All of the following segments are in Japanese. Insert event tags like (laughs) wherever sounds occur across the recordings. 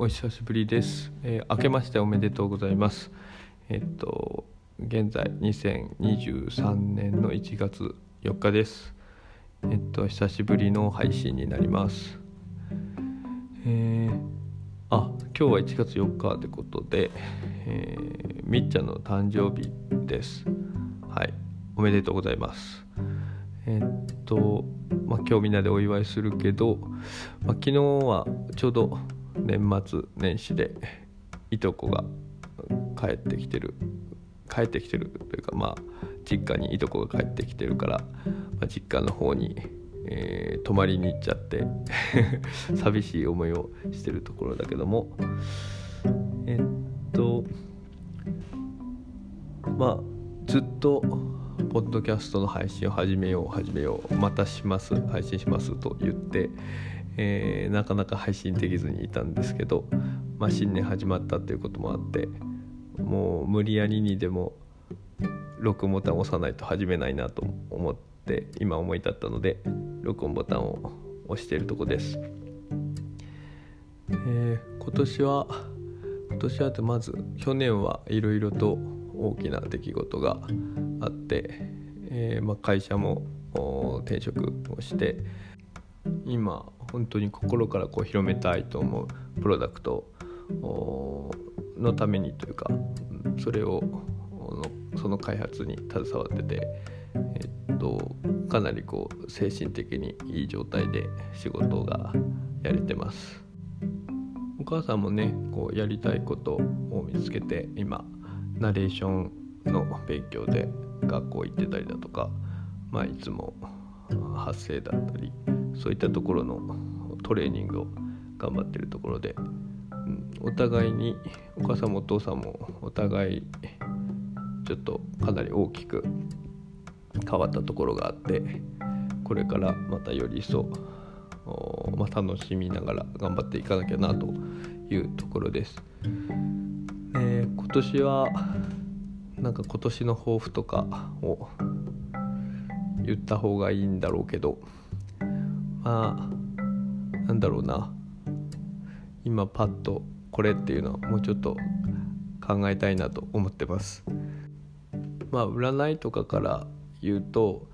お久しぶりです、えー明けましておめでとうございます。えっと現在2023年の1月4日です。えっと久しぶりの配信になります。えーあ今日は1月4日ってことで、えーみっちゃんの誕生日です。はい。おめでとうございます。えっと、まあ、今日みんなでお祝いするけど、まあ、昨日はちょうど年末年始でいとこが帰ってきてる帰ってきてるというかまあ実家にいとこが帰ってきてるから、まあ、実家の方に、えー泊まりに行っちゃって (laughs) 寂しい思いをしてるところだけどもえっとまあずっとポッドキャストの配信を始めよう始めようまたします配信しますと言って、えーなかなか配信できずにいたんですけど、まあ、新年始まったということもあってもう無理やりにでも録音ボタンを押さないと始めないなと思って今思い立ったので録音ボタンを押しているとこです。えー今年は今年はってまず去年はいろいろと大きな出来事があって、えーまあ、会社も転職をして今本当に心からこう広めたいと思うプロダクトのためにというかそれをその開発に携わってて、えっと、かなりこう精神的にいい状態で仕事がやれてます。お母さんもねこうやりたいことを見つけて今ナレーションの勉強で学校行ってたりだとか、まあ、いつも発声だったりそういったところのトレーニングを頑張ってるところで、うん、お互いにお母さんもお父さんもお互いちょっとかなり大きく変わったところがあってこれからまたより一層まあ、楽しみながら頑張っていかなきゃなというところです。えー今年はなんか今年の抱負とかを言った方がいいんだろうけどあなんだろうな今パッとこれっていうのはもうちょっと考えたいなと思ってます。まあ占いとかから言うと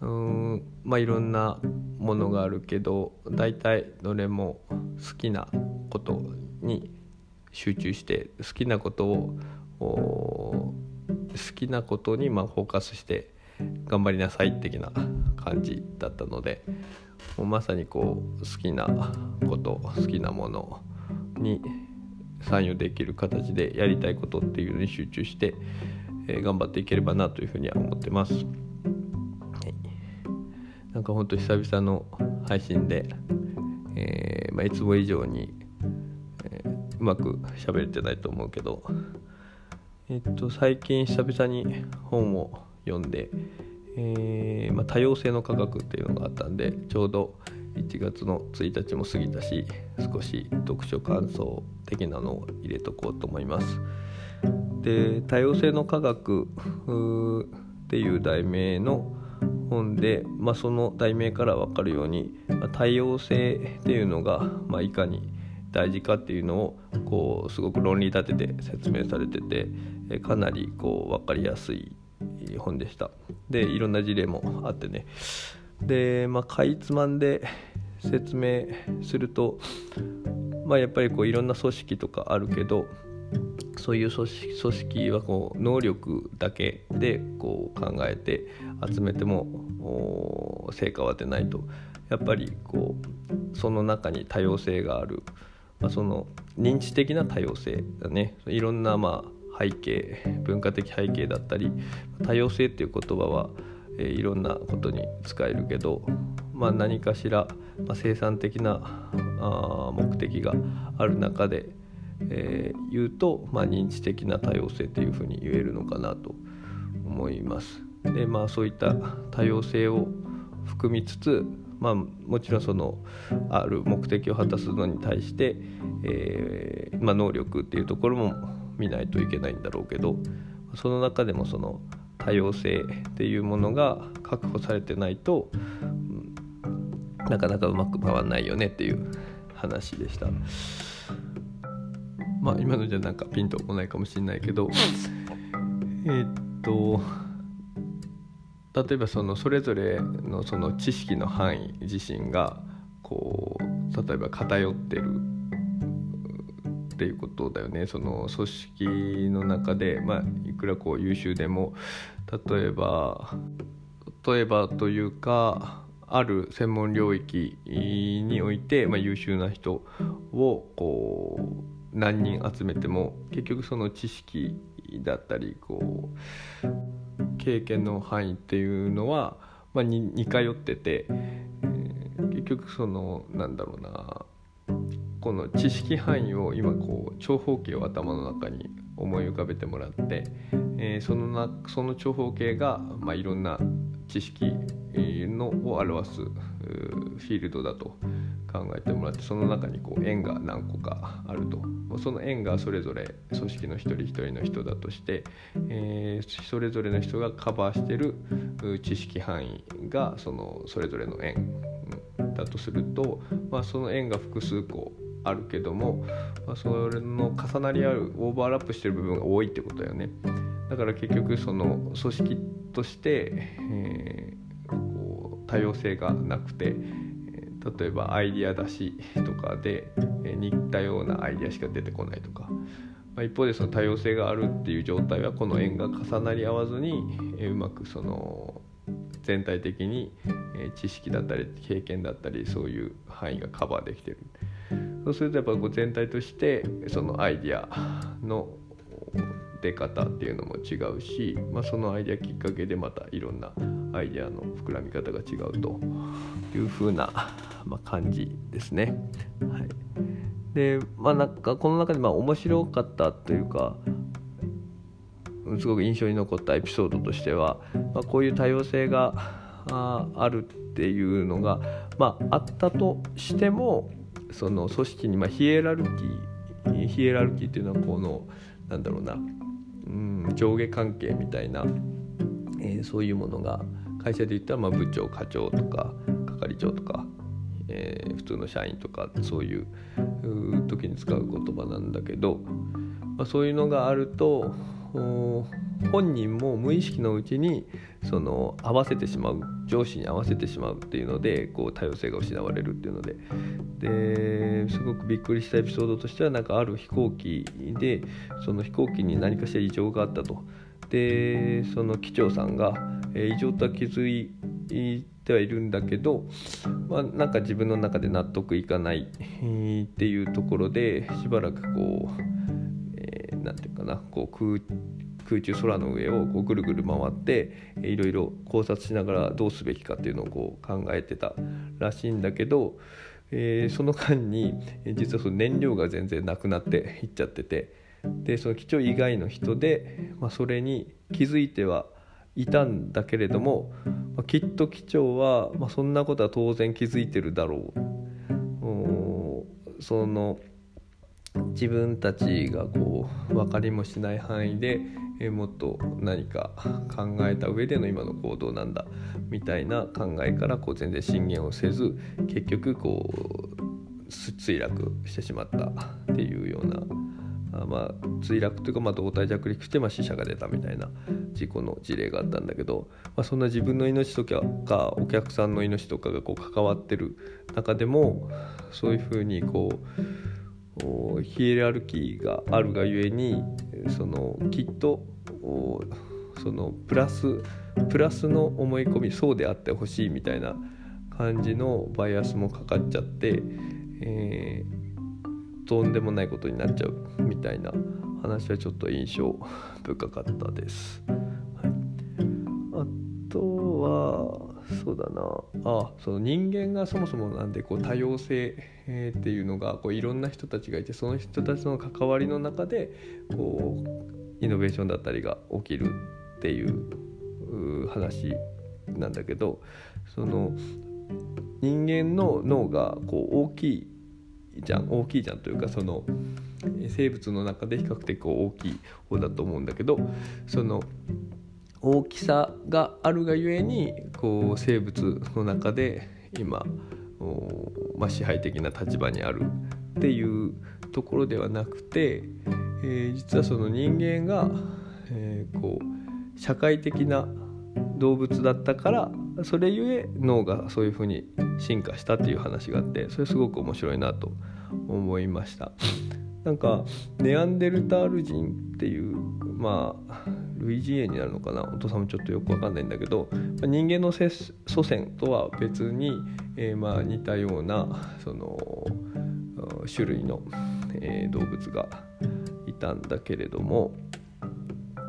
うんまあいろんなものがあるけど大体どれも好きなことに集中して好きなことを好きなことにまあフォーカスして頑張りなさい的な感じだったのでもうまさにこう好きなこと好きなものに参与できる形でやりたいことっていうのに集中して、えー頑張っていければなというふうには思ってます。はいなんかほんと久々の配信で、えーまあ、いつも以上に、えーうまく喋れてないと思うけど、えっと最近久々に本を読んで、えーまあ、多様性の科学っていうのがあったんでちょうど1月の1日も過ぎたし少し読書感想的なのを入れとこうと思います。で多様性の科学っていう題名の本で、まあ、その題名から分かるように、まあ多様性っていうのが、まあ、いかに大事かっていうのをこうすごく論理立てて説明されててかなりこう分かりやすい本でした。でいろんな事例もあってね。で、まあ、かいつまんで説明すると、まあ、やっぱりこういろんな組織とかあるけどそういう組織組織はこう能力だけでこう考えて集めても成果は出ないと。やっぱりこうその中に多様性がある、まあ、その認知的な多様性だね。いろんなまあ背景文化的背景だったり多様性っていう言葉は、えーいろんなことに使えるけど、まあ、何かしら、まあ、生産的なあ目的がある中でえー言うと、まあ、認知的な多様性というふうに言えるのかなと思います。でまあそういった多様性を含みつつ、まあ、もちろんそのある目的を果たすのに対して、えーまあ、能力っていうところも見ないといけないんだろうけどその中でもその多様性っていうものが確保されてないと、なかなかうまく回らないよねっていう話でした。まあ今のじゃなんかピンとこないかもしれないけどえっと例えばそのそれぞれのその知識の範囲自身がこう例えば偏ってるっていうことだよね。その組織の中で、まあ、いくらこう優秀でも例えば例えばというかある専門領域において、まあ、優秀な人をこう何人集めても結局その知識だったりこう経験の範囲っていうのは、まあ、似通ってて、え、結局そのなんだろうなこの知識範囲を今こう長方形を頭の中に思い浮かべてもらって、えー、そのなその長方形が、まあ、いろんな知識のを表すフィールドだと考えてもらってその中にこう円が何個かあると。その円がそれぞれ組織の一人一人の人だとして、えー、それぞれの人がカバーしてる知識範囲がそのそれぞれの円だとすると、まあ、その円が複数個あるけども、まあ、それの重なり合うオーバーラップしてる部分が多いってことだよね。だから結局その組織として、えー、こう多様性がなくて例えばアイディア出しとかで似たようなアイディアしか出てこないとか、まあ、一方でその多様性があるっていう状態はこの円が重なり合わずにうまくその全体的に知識だったり経験だったりそういう範囲がカバーできてる。そうするとやっぱこう全体としてそのアイディアの出方っていうのも違うし、まあ、そのアイデアきっかけでまたいろんなアイデアの膨らみ方が違うというふうな、まあ、感じですね。はい、でまあなんかこの中でまあ面白かったというかすごく印象に残ったエピソードとしては、まあ、こういう多様性があるっていうのが、まあ、あったとしてもその組織にまあヒエラルキーヒエラルキーっていうのはこのなんだろうなうん上下関係みたいな、えー、そういうものが会社で言ったらまあ部長課長とか係長とか、えー、普通の社員とかそういう時に使う言葉なんだけど、まあ、そういうのがあると本人も無意識のうちにその合わせてしまう上司に合わせてしまうっていうのでこう多様性が失われるっていうのでですごくびっくりしたエピソードとしてはなんかある飛行機でその飛行機に何かしら異常があったと。でその機長さんが、え異常とは気づいてはいるんだけど、まあ、なんか自分の中で納得いかないっていうところでしばらくこう何、えー、て言うかなこう空空中空の上をこうぐるぐる回っていろいろ考察しながらどうすべきかっていうのをこう考えてたらしいんだけど、えー、その間に実はその燃料が全然なくなっていっちゃっててでその機長以外の人で、まあ、それに気づいてはいたんだけれども、まあ、きっと機長は、まあ、そんなことは当然気づいてるだろう。その自分たちがこう分かりもしない範囲でもっと何か考えた上での今の行動なんだみたいな考えからこう全然進言をせず結局こう墜落してしまったっていうような。まあ、墜落というか、まあ、胴体着陸して、まあ、死者が出たみたいな事故の事例があったんだけど、まあ、そんな自分の命とかお客さんの命とかがこう関わってる中でもそういうふうにこうヒエラルキーがあるがゆえにそのきっとそのプラスプラスの思い込みそうであってほしいみたいな感じのバイアスもかかっちゃって、えー、とんでもないことになっちゃうみたいな話はちょっと印象深かったです。はい、あとはそうだな。あその人間がそもそもなんでこう多様性、っていうのがこういろんな人たちがいてその人たちとの関わりの中でこうイノベーションだったりが起きるっていう話なんだけどその人間の脳がこう大きいじゃん大きいじゃんというかその生物の中で比較的こう大きい方だと思うんだけどその大きさがあるがゆえにこう生物の中で今、まあ、支配的な立場にあるっていうところではなくて、えー、実はその人間が、えー、こう社会的な動物だったからそれゆえ脳がそういうふうに進化したっていう話があってそれすごく面白いなと思いました。なんかネアンデルタール人っていうまあ類人猿になるのかな？お父さんもちょっとよく分かんないんだけど人間の祖先とは別に、えー、まあ似たようなその種類の、えー、動物がいたんだけれども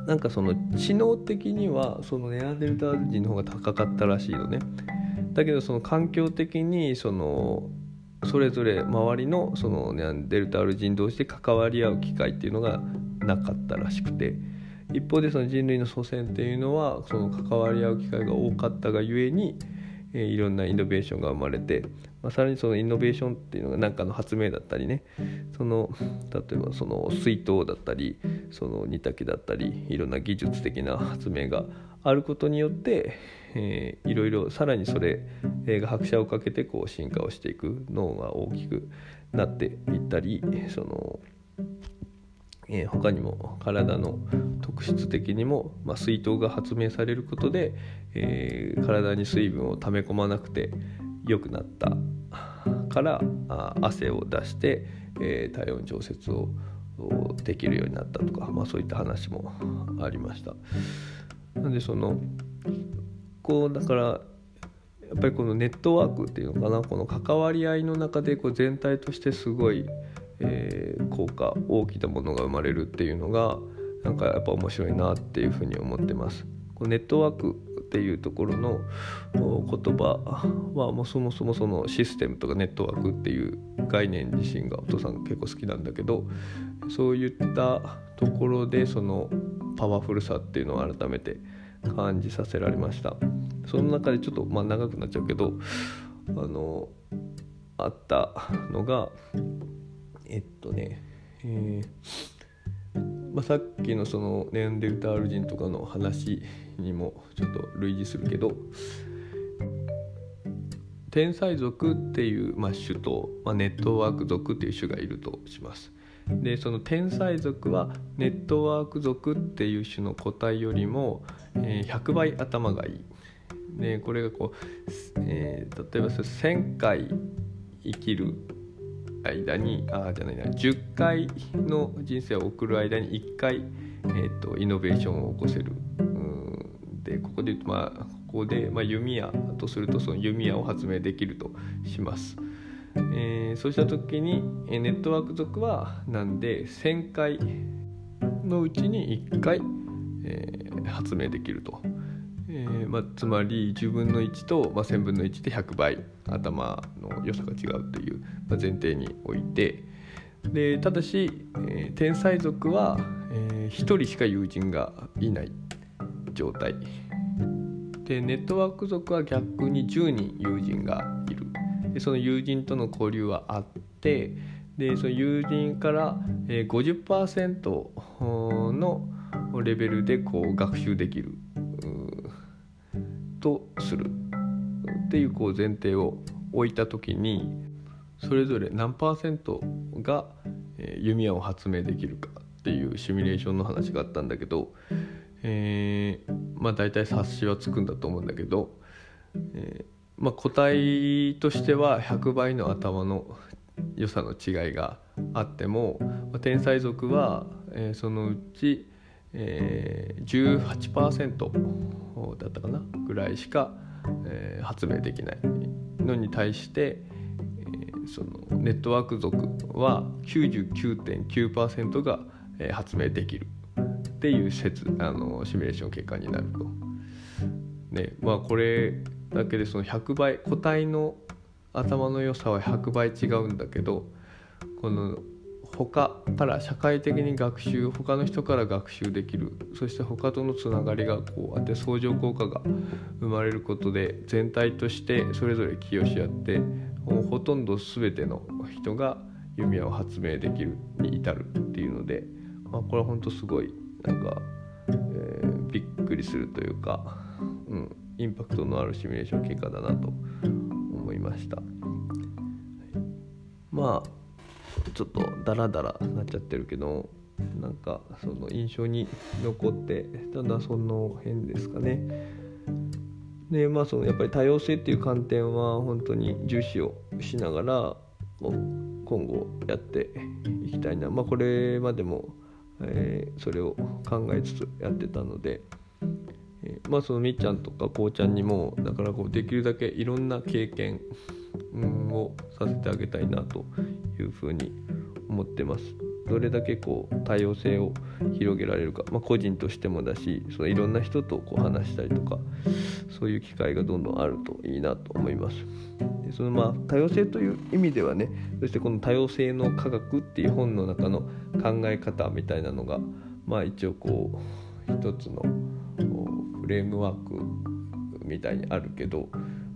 なんかその知能的にはそのネアンデルタール人の方が高かったらしいのね。だけどその環境的にそのそれぞれ周りのそのネアンデルタール人同士で関わり合う機会っていうのがなかったらしくて一方でその人類の祖先っていうのはその関わり合う機会が多かったがゆえに、えー、いろんなイノベーションが生まれて、まあ、さらにそのイノベーションっていうのが何かの発明だったりね。その例えばその水筒だったりその煮炊きだったりいろんな技術的な発明があることによって、えー、いろいろさらにそれが拍車をかけてこう進化をしていく脳が大きくなっていったりそのえー、他にも体の特質的にも、まあ、水筒が発明されることで、えー、体に水分を溜め込まなくて良くなったからあ汗を出して、えー、体温調節をできるようになったとか、まあ、そういった話もありました。なんでそのこうだからやっぱりこのネットワークっていうのかなこの関わり合いの中でこう全体としてすごいえー、効果大きなものが生まれるっていうのがなんかやっぱ面白いなっていうふうに思ってます。こネットワークっていうところの言葉はもうそもそもそのシステムとかネットワークっていう概念自身がお父さん結構好きなんだけどそういったところでそのパワフルさっていうのを改めて感じさせられましたその中でちょっとまあ長くなっちゃうけどあのあったのがえっとね、えー、まあ、さっきのそのネアンデルタール人とかの話にもちょっと類似するけど天才族っていう、まあ、種と、まあ、ネットワーク族っていう種がいるとします。でその天才族はネットワーク族っていう種の個体よりも、えー、100倍頭がいい。でこれがこう、えー、例えば1,000回生きる間にあじゃないな10回の人生を送る間に1回、えーと、イノベーションを起こせるでここでまあここで、まあ、弓矢とするとその弓矢を発明できるとします。えー、そうした時にネットワーク族はなんで1000回のうちに1回、えー、発明できると。えーまあ、つまり10分の1と、まあ、1000分の1で100倍頭の良さが違うという、まあ、前提において。でただし、えー、天才族は、えー、1人しか友人がいない状態。でネットワーク族は逆に10人友人がいる。でその友人との交流はあってでその友人から、えー、50%のレベルでこう学習できる。とする。っていうこう前提を置いた時にそれぞれ何パーセントが弓矢を発明できるかっていうシミュレーションの話があったんだけど、えー、まあ大体察しはつくんだと思うんだけど、えー、まあ、個体としては100倍の頭の良さの違いがあっても、まあ、天才族は、そのうちえー、18%だったかなぐらいしか、えー、発明できないのに対して、えー、そのネットワーク族は99.9%が、えー、発明できるっていう説あのシミュレーション結果になると。ねまあ、これだけでその100倍個体の頭の良さは100倍違うんだけどこの他から社会的に学習他の人から学習できるそして他とのつながりがこうあって相乗効果が生まれることで全体としてそれぞれ寄与し合ってほとんど全ての人が弓矢を発明できるに至るっていうので、まあ、これは本当すごいなんか、えー、びっくりするというか、うん、インパクトのあるシミュレーション結果だなと思いました。まあちょっとダラダラなっちゃってるけどなんかその印象に残ってただその辺ですかね。でまあそのやっぱり多様性っていう観点は本当に重視をしながら今後やっていきたいな、まあ、これまでも、えー、それを考えつつやってたので、えー、まあそのみっちゃんとかこうちゃんにもだからこうできるだけいろんな経験、をさせてあげたいなというふうに思ってます。どれだけこう多様性を広げられるか、まあ、個人としてもだしそのいろんな人とこう話したりとかそういう機会がどんどんあるといいなと思います。でそのまあ多様性という意味ではねそしてこの多様性の科学っていう本の中の考え方みたいなのがまあ一応こう一つのフレームワークみたいにあるけど、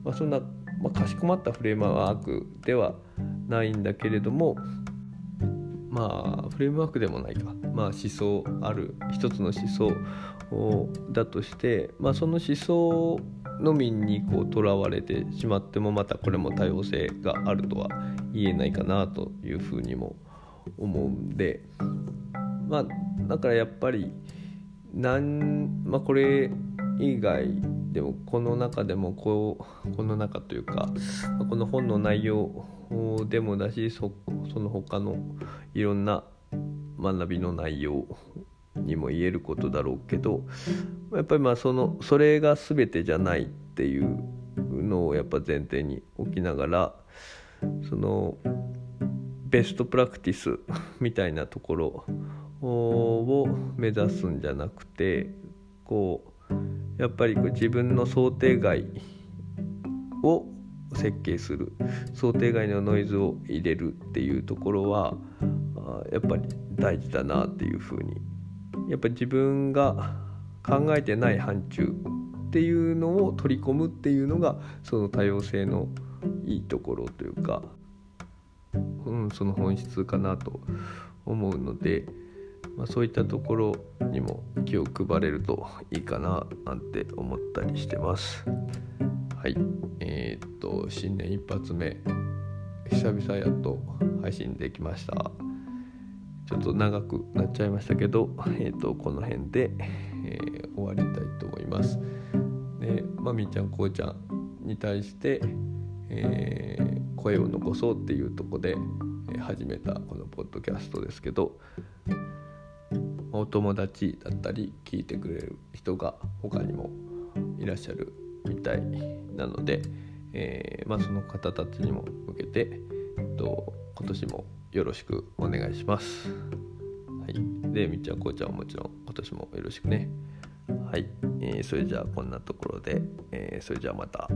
まあ、そんな、まあ、かしこまったフレームワークではないんだけれどもまあフレームワークでもないか、まあ、思想ある一つの思想だとして、まあ、その思想のみにこうとらわれてしまってもまたこれも多様性があるとは言えないかなというふうにも思うんでまあだからやっぱりなん、まあ、これ以外でもこの中でもこうこの中というかこの本の内容でもだしそその他のいろんな学びの内容にも言えることだろうけどやっぱりまあそのそれが全てじゃないっていうのをやっぱ前提に置きながらそのベストプラクティスみたいなところを目指すんじゃなくてこうやっぱりこう自分の想定外を設計する想定外のノイズを入れるっていうところはやっぱり大事だなっていうふうに。やっぱり自分が考えてない範疇っていうのを取り込むっていうのがその多様性のいいところというか、うん、その本質かなと思うので、まあ、そういったところにも気を配れるといいかななんて思ったりしてます。はい。えー、っと新年一発目。久々やっと配信できました。ちょっと長くなっちゃいましたけど、えー、とこの辺で、えー、終わりたいと思います。でまみちゃんこうちゃんに対して、えー、声を残そうっていうとこで始めたこのポッドキャストですけどお友達だったり聞いてくれる人が他にもいらっしゃるみたいなので、えー、まあ、その方たちにも向けて、えっと、今年もよろしくお願いします。はい、でみっちゃんこうちゃんはもちろん今年もよろしくね。はい、えー、それじゃあこんなところで、えー、それじゃあまた。